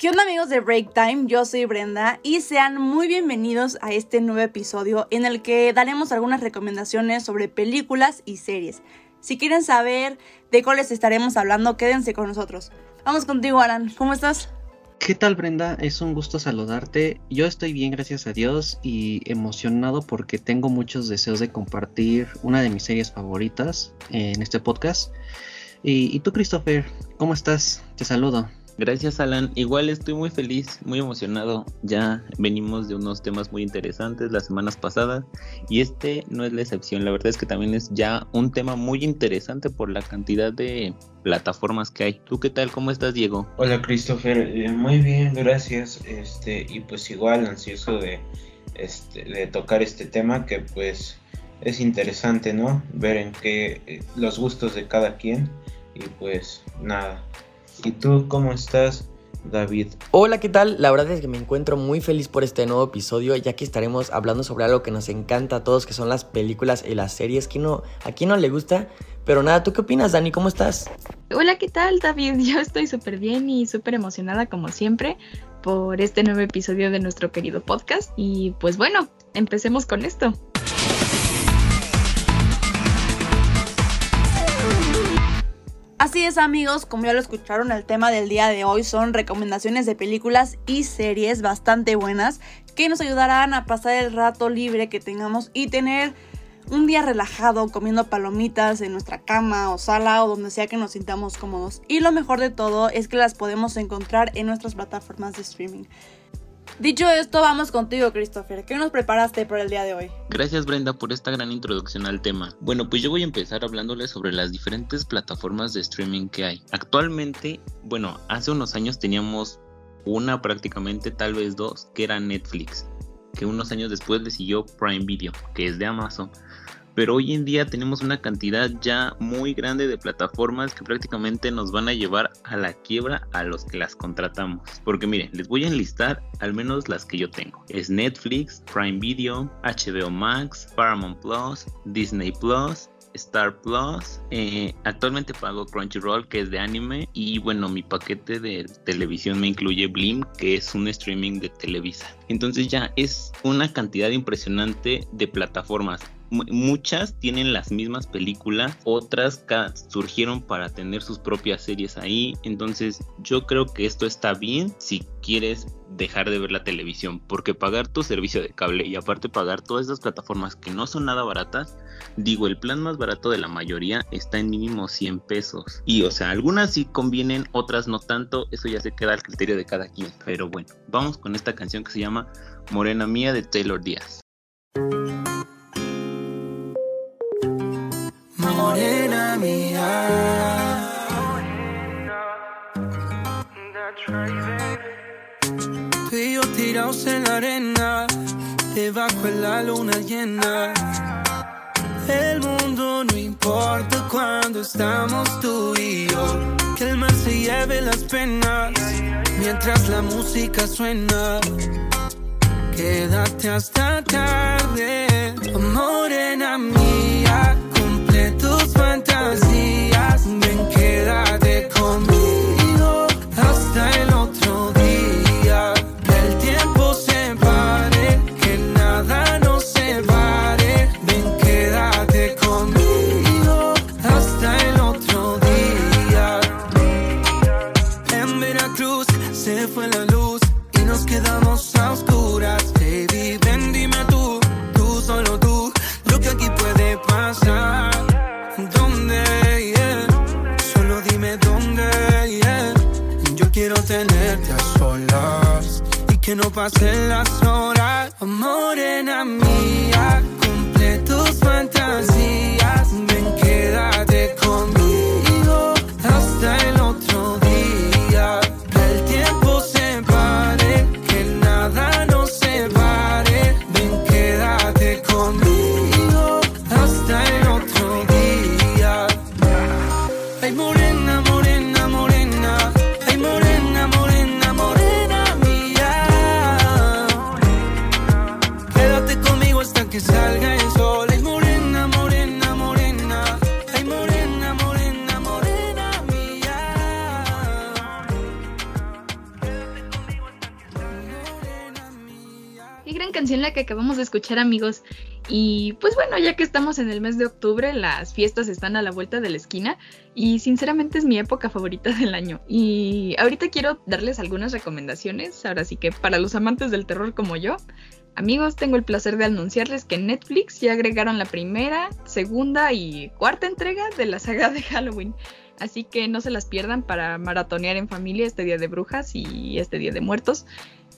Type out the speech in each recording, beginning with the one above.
¿Qué onda amigos de Break Time? Yo soy Brenda y sean muy bienvenidos a este nuevo episodio en el que daremos algunas recomendaciones sobre películas y series. Si quieren saber de cuáles estaremos hablando, quédense con nosotros. Vamos contigo, Alan. ¿Cómo estás? ¿Qué tal Brenda? Es un gusto saludarte. Yo estoy bien, gracias a Dios, y emocionado porque tengo muchos deseos de compartir una de mis series favoritas en este podcast. Y, y tú, Christopher, ¿cómo estás? Te saludo. Gracias Alan, igual estoy muy feliz, muy emocionado. Ya venimos de unos temas muy interesantes las semanas pasadas y este no es la excepción. La verdad es que también es ya un tema muy interesante por la cantidad de plataformas que hay. ¿Tú qué tal? ¿Cómo estás, Diego? Hola Christopher, eh, muy bien, gracias. Este y pues igual ansioso de este de tocar este tema que pues es interesante, ¿no? Ver en qué eh, los gustos de cada quien y pues nada. ¿Y tú cómo estás, David? Hola, ¿qué tal? La verdad es que me encuentro muy feliz por este nuevo episodio, ya que estaremos hablando sobre algo que nos encanta a todos, que son las películas y las series. que no, ¿A quién no le gusta? Pero nada, ¿tú qué opinas, Dani? ¿Cómo estás? Hola, ¿qué tal, David? Yo estoy súper bien y súper emocionada, como siempre, por este nuevo episodio de nuestro querido podcast. Y pues bueno, empecemos con esto. Así es amigos, como ya lo escucharon, el tema del día de hoy son recomendaciones de películas y series bastante buenas que nos ayudarán a pasar el rato libre que tengamos y tener un día relajado comiendo palomitas en nuestra cama o sala o donde sea que nos sintamos cómodos. Y lo mejor de todo es que las podemos encontrar en nuestras plataformas de streaming. Dicho esto, vamos contigo, Christopher. ¿Qué nos preparaste para el día de hoy? Gracias, Brenda, por esta gran introducción al tema. Bueno, pues yo voy a empezar hablándoles sobre las diferentes plataformas de streaming que hay. Actualmente, bueno, hace unos años teníamos una prácticamente, tal vez dos, que era Netflix, que unos años después le siguió Prime Video, que es de Amazon pero hoy en día tenemos una cantidad ya muy grande de plataformas que prácticamente nos van a llevar a la quiebra a los que las contratamos. Porque miren, les voy a enlistar al menos las que yo tengo. Es Netflix, Prime Video, HBO Max, Paramount Plus, Disney Plus, Star Plus. Eh, actualmente pago Crunchyroll, que es de anime. Y bueno, mi paquete de televisión me incluye Blim, que es un streaming de Televisa. Entonces ya es una cantidad impresionante de plataformas muchas tienen las mismas películas, otras surgieron para tener sus propias series ahí. Entonces yo creo que esto está bien si quieres dejar de ver la televisión, porque pagar tu servicio de cable y aparte pagar todas esas plataformas que no son nada baratas, digo, el plan más barato de la mayoría está en mínimo 100 pesos. Y o sea, algunas sí convienen, otras no tanto, eso ya se queda al criterio de cada quien. Pero bueno, vamos con esta canción que se llama Morena Mía de Taylor Díaz. Tú y yo tirados en la arena, debajo de la luna llena. El mundo no importa cuando estamos tú y yo. Que el mar se lleve las penas mientras la música suena. Quédate hasta tarde, morena mía Morena mía, que salga el sol. Morena, morena, morena. Morena, morena, morena mía. Qué gran canción la que acabamos de escuchar, amigos. Y pues bueno, ya que estamos en el mes de octubre, las fiestas están a la vuelta de la esquina y sinceramente es mi época favorita del año. Y ahorita quiero darles algunas recomendaciones, ahora sí que para los amantes del terror como yo, Amigos, tengo el placer de anunciarles que Netflix ya agregaron la primera, segunda y cuarta entrega de la saga de Halloween. Así que no se las pierdan para maratonear en familia este Día de Brujas y este Día de Muertos.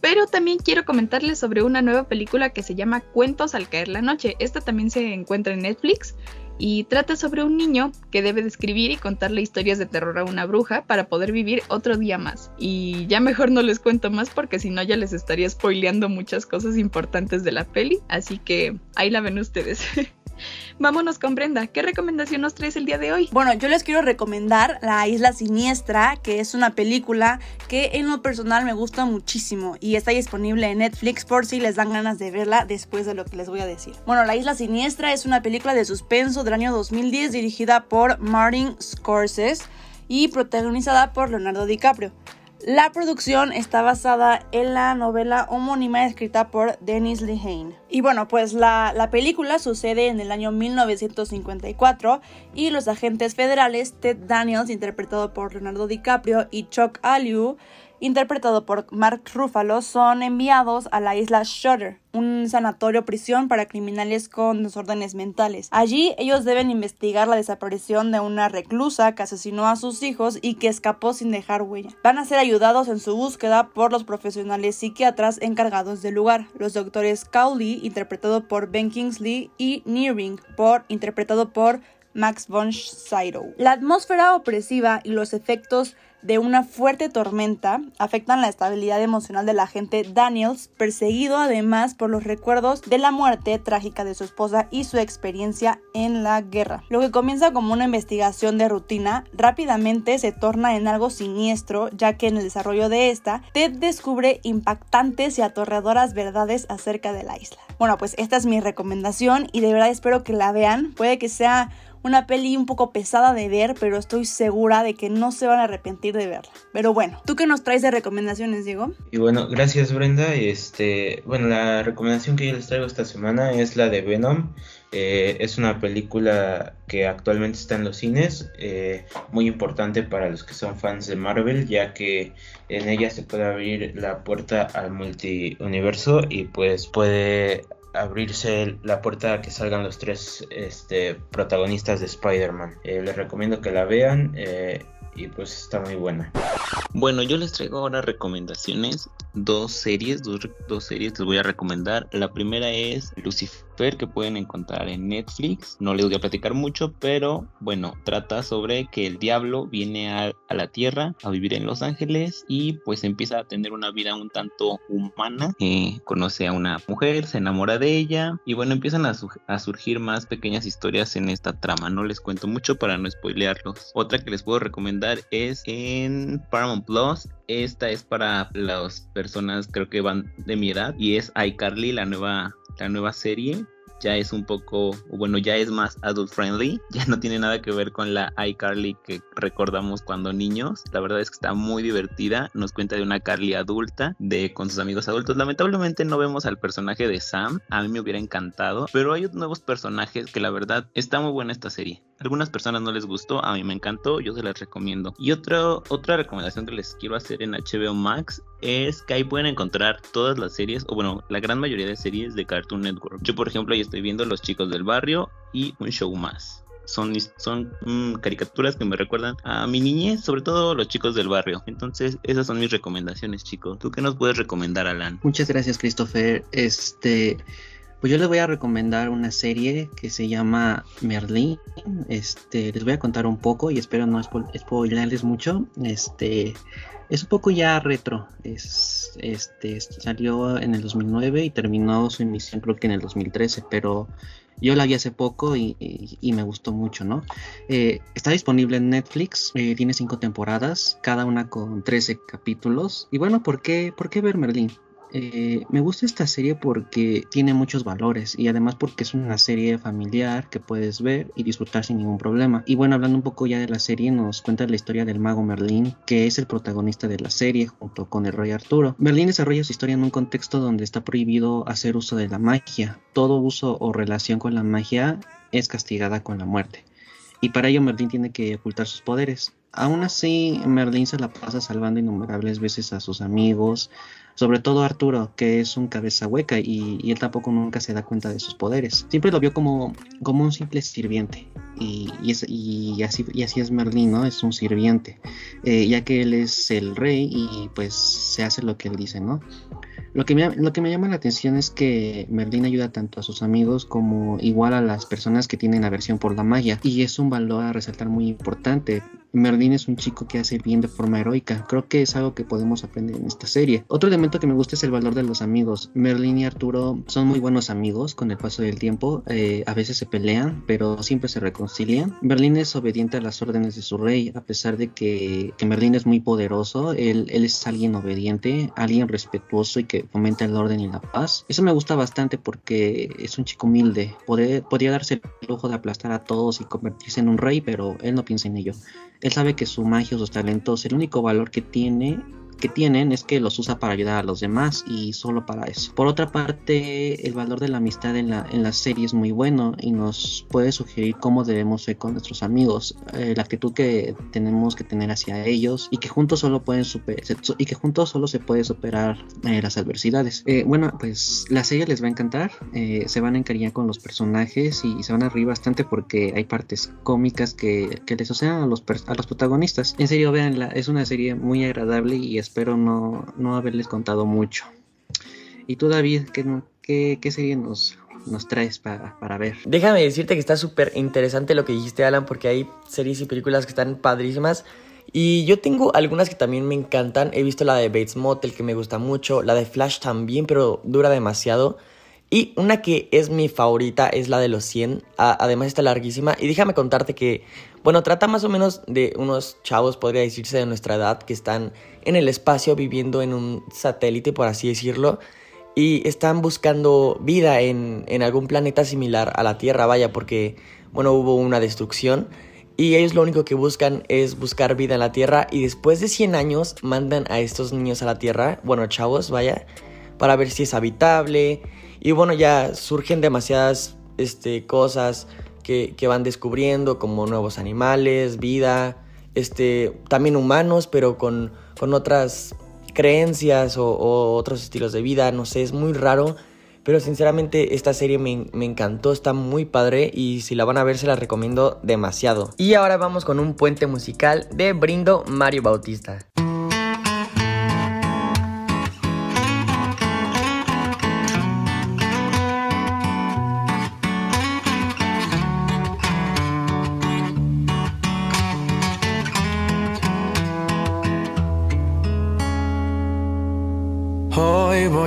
Pero también quiero comentarles sobre una nueva película que se llama Cuentos al caer la noche. Esta también se encuentra en Netflix y trata sobre un niño que debe describir y contarle historias de terror a una bruja para poder vivir otro día más. Y ya mejor no les cuento más porque si no ya les estaría spoileando muchas cosas importantes de la peli, así que ahí la ven ustedes. Vámonos con Brenda. ¿Qué recomendación nos traes el día de hoy? Bueno, yo les quiero recomendar La Isla Siniestra, que es una película que en lo personal me gusta muchísimo y está disponible en Netflix por si les dan ganas de verla después de lo que les voy a decir. Bueno, La Isla Siniestra es una película de suspenso del año 2010 dirigida por Martin Scorsese y protagonizada por Leonardo DiCaprio. La producción está basada en la novela homónima escrita por Dennis Lehane. Y bueno, pues la, la, película sucede en el año 1954 y los agentes federales Ted Daniels, interpretado por Leonardo DiCaprio, y Chuck Aliu, interpretado por Mark Ruffalo, son enviados a la isla Shutter, un sanatorio prisión para criminales con desórdenes mentales. Allí ellos deben investigar la desaparición de una reclusa que asesinó a sus hijos y que escapó sin dejar huella. Van a ser ayudados en su búsqueda por los profesionales psiquiatras encargados del lugar, los doctores Cowley, interpretado por Ben Kingsley, y Nearing, por, interpretado por Max von Sydow. La atmósfera opresiva y los efectos de una fuerte tormenta afectan la estabilidad emocional del agente Daniels, perseguido además por los recuerdos de la muerte trágica de su esposa y su experiencia en la guerra. Lo que comienza como una investigación de rutina rápidamente se torna en algo siniestro, ya que en el desarrollo de esta, Ted descubre impactantes y atorreadoras verdades acerca de la isla. Bueno, pues esta es mi recomendación y de verdad espero que la vean. Puede que sea una peli un poco pesada de ver, pero estoy segura de que no se van a arrepentir de verla. Pero bueno, ¿tú qué nos traes de recomendaciones, Diego? Y bueno, gracias Brenda. Este, bueno, la recomendación que yo les traigo esta semana es la de Venom. Eh, es una película que actualmente está en los cines, eh, muy importante para los que son fans de Marvel, ya que en ella se puede abrir la puerta al multiuniverso y pues puede abrirse la puerta a que salgan los tres este, protagonistas de Spider-Man. Eh, les recomiendo que la vean eh, y pues está muy buena. Bueno, yo les traigo ahora recomendaciones, dos series, dos, dos series les voy a recomendar. La primera es Lucifer que pueden encontrar en Netflix. No les voy a platicar mucho, pero bueno, trata sobre que el diablo viene a, la tierra a vivir en Los Ángeles y pues empieza a tener una vida un tanto humana. Eh, conoce a una mujer, se enamora de ella y bueno, empiezan a, a surgir más pequeñas historias en esta trama. No les cuento mucho para no spoilearlos. Otra que les puedo recomendar es en Paramount Plus. Esta es para las personas creo que van de mi edad y es iCarly, la nueva, la nueva serie ya es un poco, bueno, ya es más adult friendly, ya no tiene nada que ver con la iCarly que recordamos cuando niños. La verdad es que está muy divertida, nos cuenta de una Carly adulta, de con sus amigos adultos. Lamentablemente no vemos al personaje de Sam, a mí me hubiera encantado, pero hay nuevos personajes que la verdad está muy buena esta serie. Algunas personas no les gustó, a mí me encantó, yo se las recomiendo. Y otro, otra recomendación que les quiero hacer en HBO Max es que ahí pueden encontrar todas las series, o bueno, la gran mayoría de series de Cartoon Network. Yo, por ejemplo, ahí estoy viendo Los Chicos del Barrio y un show más. Son, son mm, caricaturas que me recuerdan a mi niñez, sobre todo los chicos del barrio. Entonces, esas son mis recomendaciones, chicos. ¿Tú qué nos puedes recomendar, Alan? Muchas gracias, Christopher. Este, pues yo les voy a recomendar una serie que se llama Merlin. Este, les voy a contar un poco y espero no spoilerles mucho. Este, es un poco ya retro. Es, este, salió en el 2009 y terminó su emisión creo que en el 2013, pero yo la vi hace poco y, me gustó mucho, ¿no? Eh, está disponible en Netflix, eh, tiene cinco temporadas, cada una con 13 capítulos. Y bueno, ¿por qué, por qué ver Merlin? Eh, me gusta esta serie porque tiene muchos valores y además porque es una serie familiar que puedes ver y disfrutar sin ningún problema. Y bueno, hablando un poco ya de la serie, nos cuenta la historia del mago Merlín, que es el protagonista de la serie junto con el rey Arturo. Merlín desarrolla su historia en un contexto donde está prohibido hacer uso de la magia. Todo uso o relación con la magia es castigada con la muerte. Y para ello Merlín tiene que ocultar sus poderes. Aún así, Merlín se la pasa salvando innumerables veces a sus amigos, sobre todo Arturo, que es un cabeza hueca y, él tampoco nunca se da cuenta de sus poderes. Siempre lo vio como, como un simple sirviente. Y, y, así, y así es Merlín, ¿no? Es un sirviente, eh, ya que él es el rey y pues se hace lo que él dice, ¿no? Lo que, me, lo que me llama la atención es que Merlín ayuda tanto a sus amigos como igual a las personas que tienen aversión por la magia. Y es un valor a resaltar muy importante. Merlín es un chico que hace bien de forma heroica. Creo que es algo que podemos aprender en esta serie. Otro elemento que me gusta es el valor de los amigos. Merlín y Arturo son muy buenos amigos con el paso del tiempo. Eh, a veces se pelean, pero siempre se reconcilian. Merlín es obediente a las órdenes de su rey, a pesar de que, que Merlín es muy poderoso. Él, él es alguien obediente, alguien respetuoso y que fomenta el orden y la paz. Eso me gusta bastante porque es un chico humilde. podría darse el lujo de aplastar a todos y convertirse en un rey, pero él no piensa en ello. Él sabe que su magia o sus talentos, el único valor que tiene que tienen es que los usa para ayudar a los demás y solo para eso. Por otra parte, el valor de la amistad en la, en la serie es muy bueno y nos puede sugerir cómo debemos ser con nuestros amigos, eh, la actitud que tenemos que tener hacia ellos y que juntos solo pueden super y que juntos solo se puede superar eh, las adversidades. Eh, bueno, pues la serie les va a encantar, se van a encariñar con los personajes y, se van a reír bastante porque hay partes cómicas que, que les suceden a los, a los protagonistas. En serio, veanla, es una serie muy agradable y es espero no, no haberles contado mucho. ¿Y tú, David, qué, qué, serie nos, nos traes para, para, ver? Déjame decirte que está súper interesante lo que dijiste, Alan, porque hay series y películas que están padrísimas. Y yo tengo algunas que también me encantan. He visto la de Bates Motel, que me gusta mucho. La de Flash también, pero dura demasiado. Y una que es mi favorita es la de los 100. además está larguísima. Y déjame contarte que, bueno, trata más o menos de unos chavos, podría decirse, de nuestra edad, que están en el espacio viviendo en un satélite, por así decirlo. Y están buscando vida en, en algún planeta similar a la Tierra, vaya, porque, bueno, hubo una destrucción. Y ellos lo único que buscan es buscar vida en la Tierra. Y después de 100 años mandan a estos niños a la Tierra, bueno, chavos, vaya, para ver si es habitable y bueno, ya surgen demasiadas este, cosas que, van descubriendo, como nuevos animales, vida, este, también humanos, pero con, con otras creencias o, otros estilos de vida, no sé, es muy raro. Pero sinceramente esta serie me, me, encantó, está muy padre y si la van a ver se la recomiendo demasiado. Y ahora vamos con un puente musical de Brindo Mario Bautista.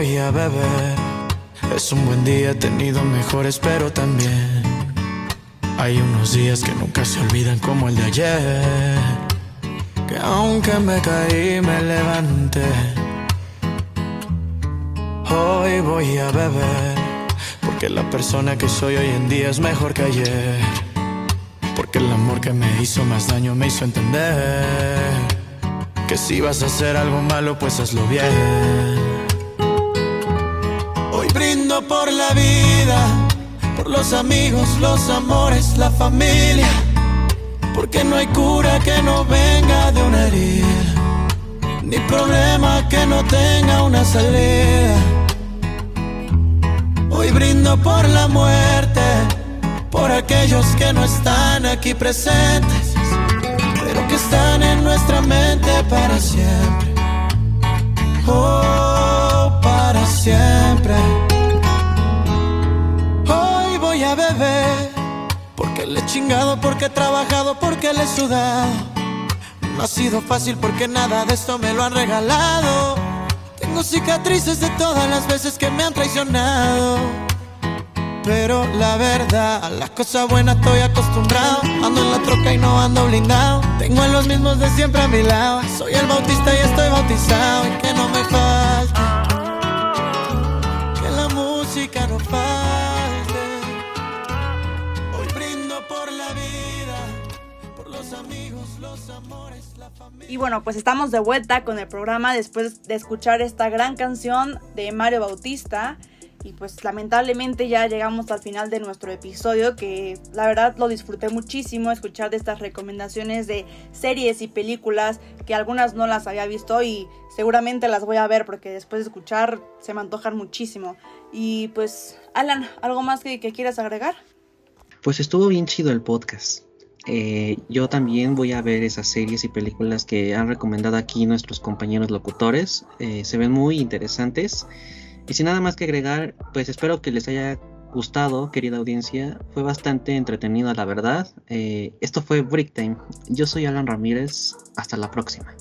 Voy a beber. Es un buen día, he tenido mejores, pero también hay unos días que nunca se olvidan como el de ayer. Que aunque me caí, me levanté. Hoy voy a beber, porque la persona que soy hoy en día es mejor que ayer. Porque el amor que me hizo más daño me hizo entender que si vas a hacer algo malo, pues hazlo bien brindo por la vida, por los amigos, los amores, la familia. Porque no hay cura que no venga de una herida, ni problema que no tenga una salida. Hoy brindo por la muerte, por aquellos que no están aquí presentes, pero que están en nuestra mente para siempre. Oh, Le he chingado, porque he trabajado, porque le he sudado. No ha sido fácil porque nada de esto me lo han regalado. Tengo cicatrices de todas las veces que me han traicionado. Pero la verdad, a las cosas buenas estoy acostumbrado. Ando en la troca y no ando blindado. Tengo a los mismos de siempre a mi lado. Soy el bautista y estoy bautizado. Y que no me falte Y bueno, pues estamos de vuelta con el programa después de escuchar esta gran canción de Mario Bautista. Y pues lamentablemente ya llegamos al final de nuestro episodio, que la verdad lo disfruté muchísimo escuchar de estas recomendaciones de series y películas que algunas no las había visto y seguramente las voy a ver porque después de escuchar se me antojan muchísimo. Y pues, Alan, ¿algo más que, que quieras agregar? Pues estuvo bien chido el podcast. Eh, yo también voy a ver esas series y películas que han recomendado aquí nuestros compañeros locutores. Eh, se ven muy interesantes. Y sin nada más que agregar, pues espero que les haya gustado, querida audiencia. Fue bastante entretenido, la verdad. Eh, esto fue Break Time. Yo soy Alan Ramírez. Hasta la próxima.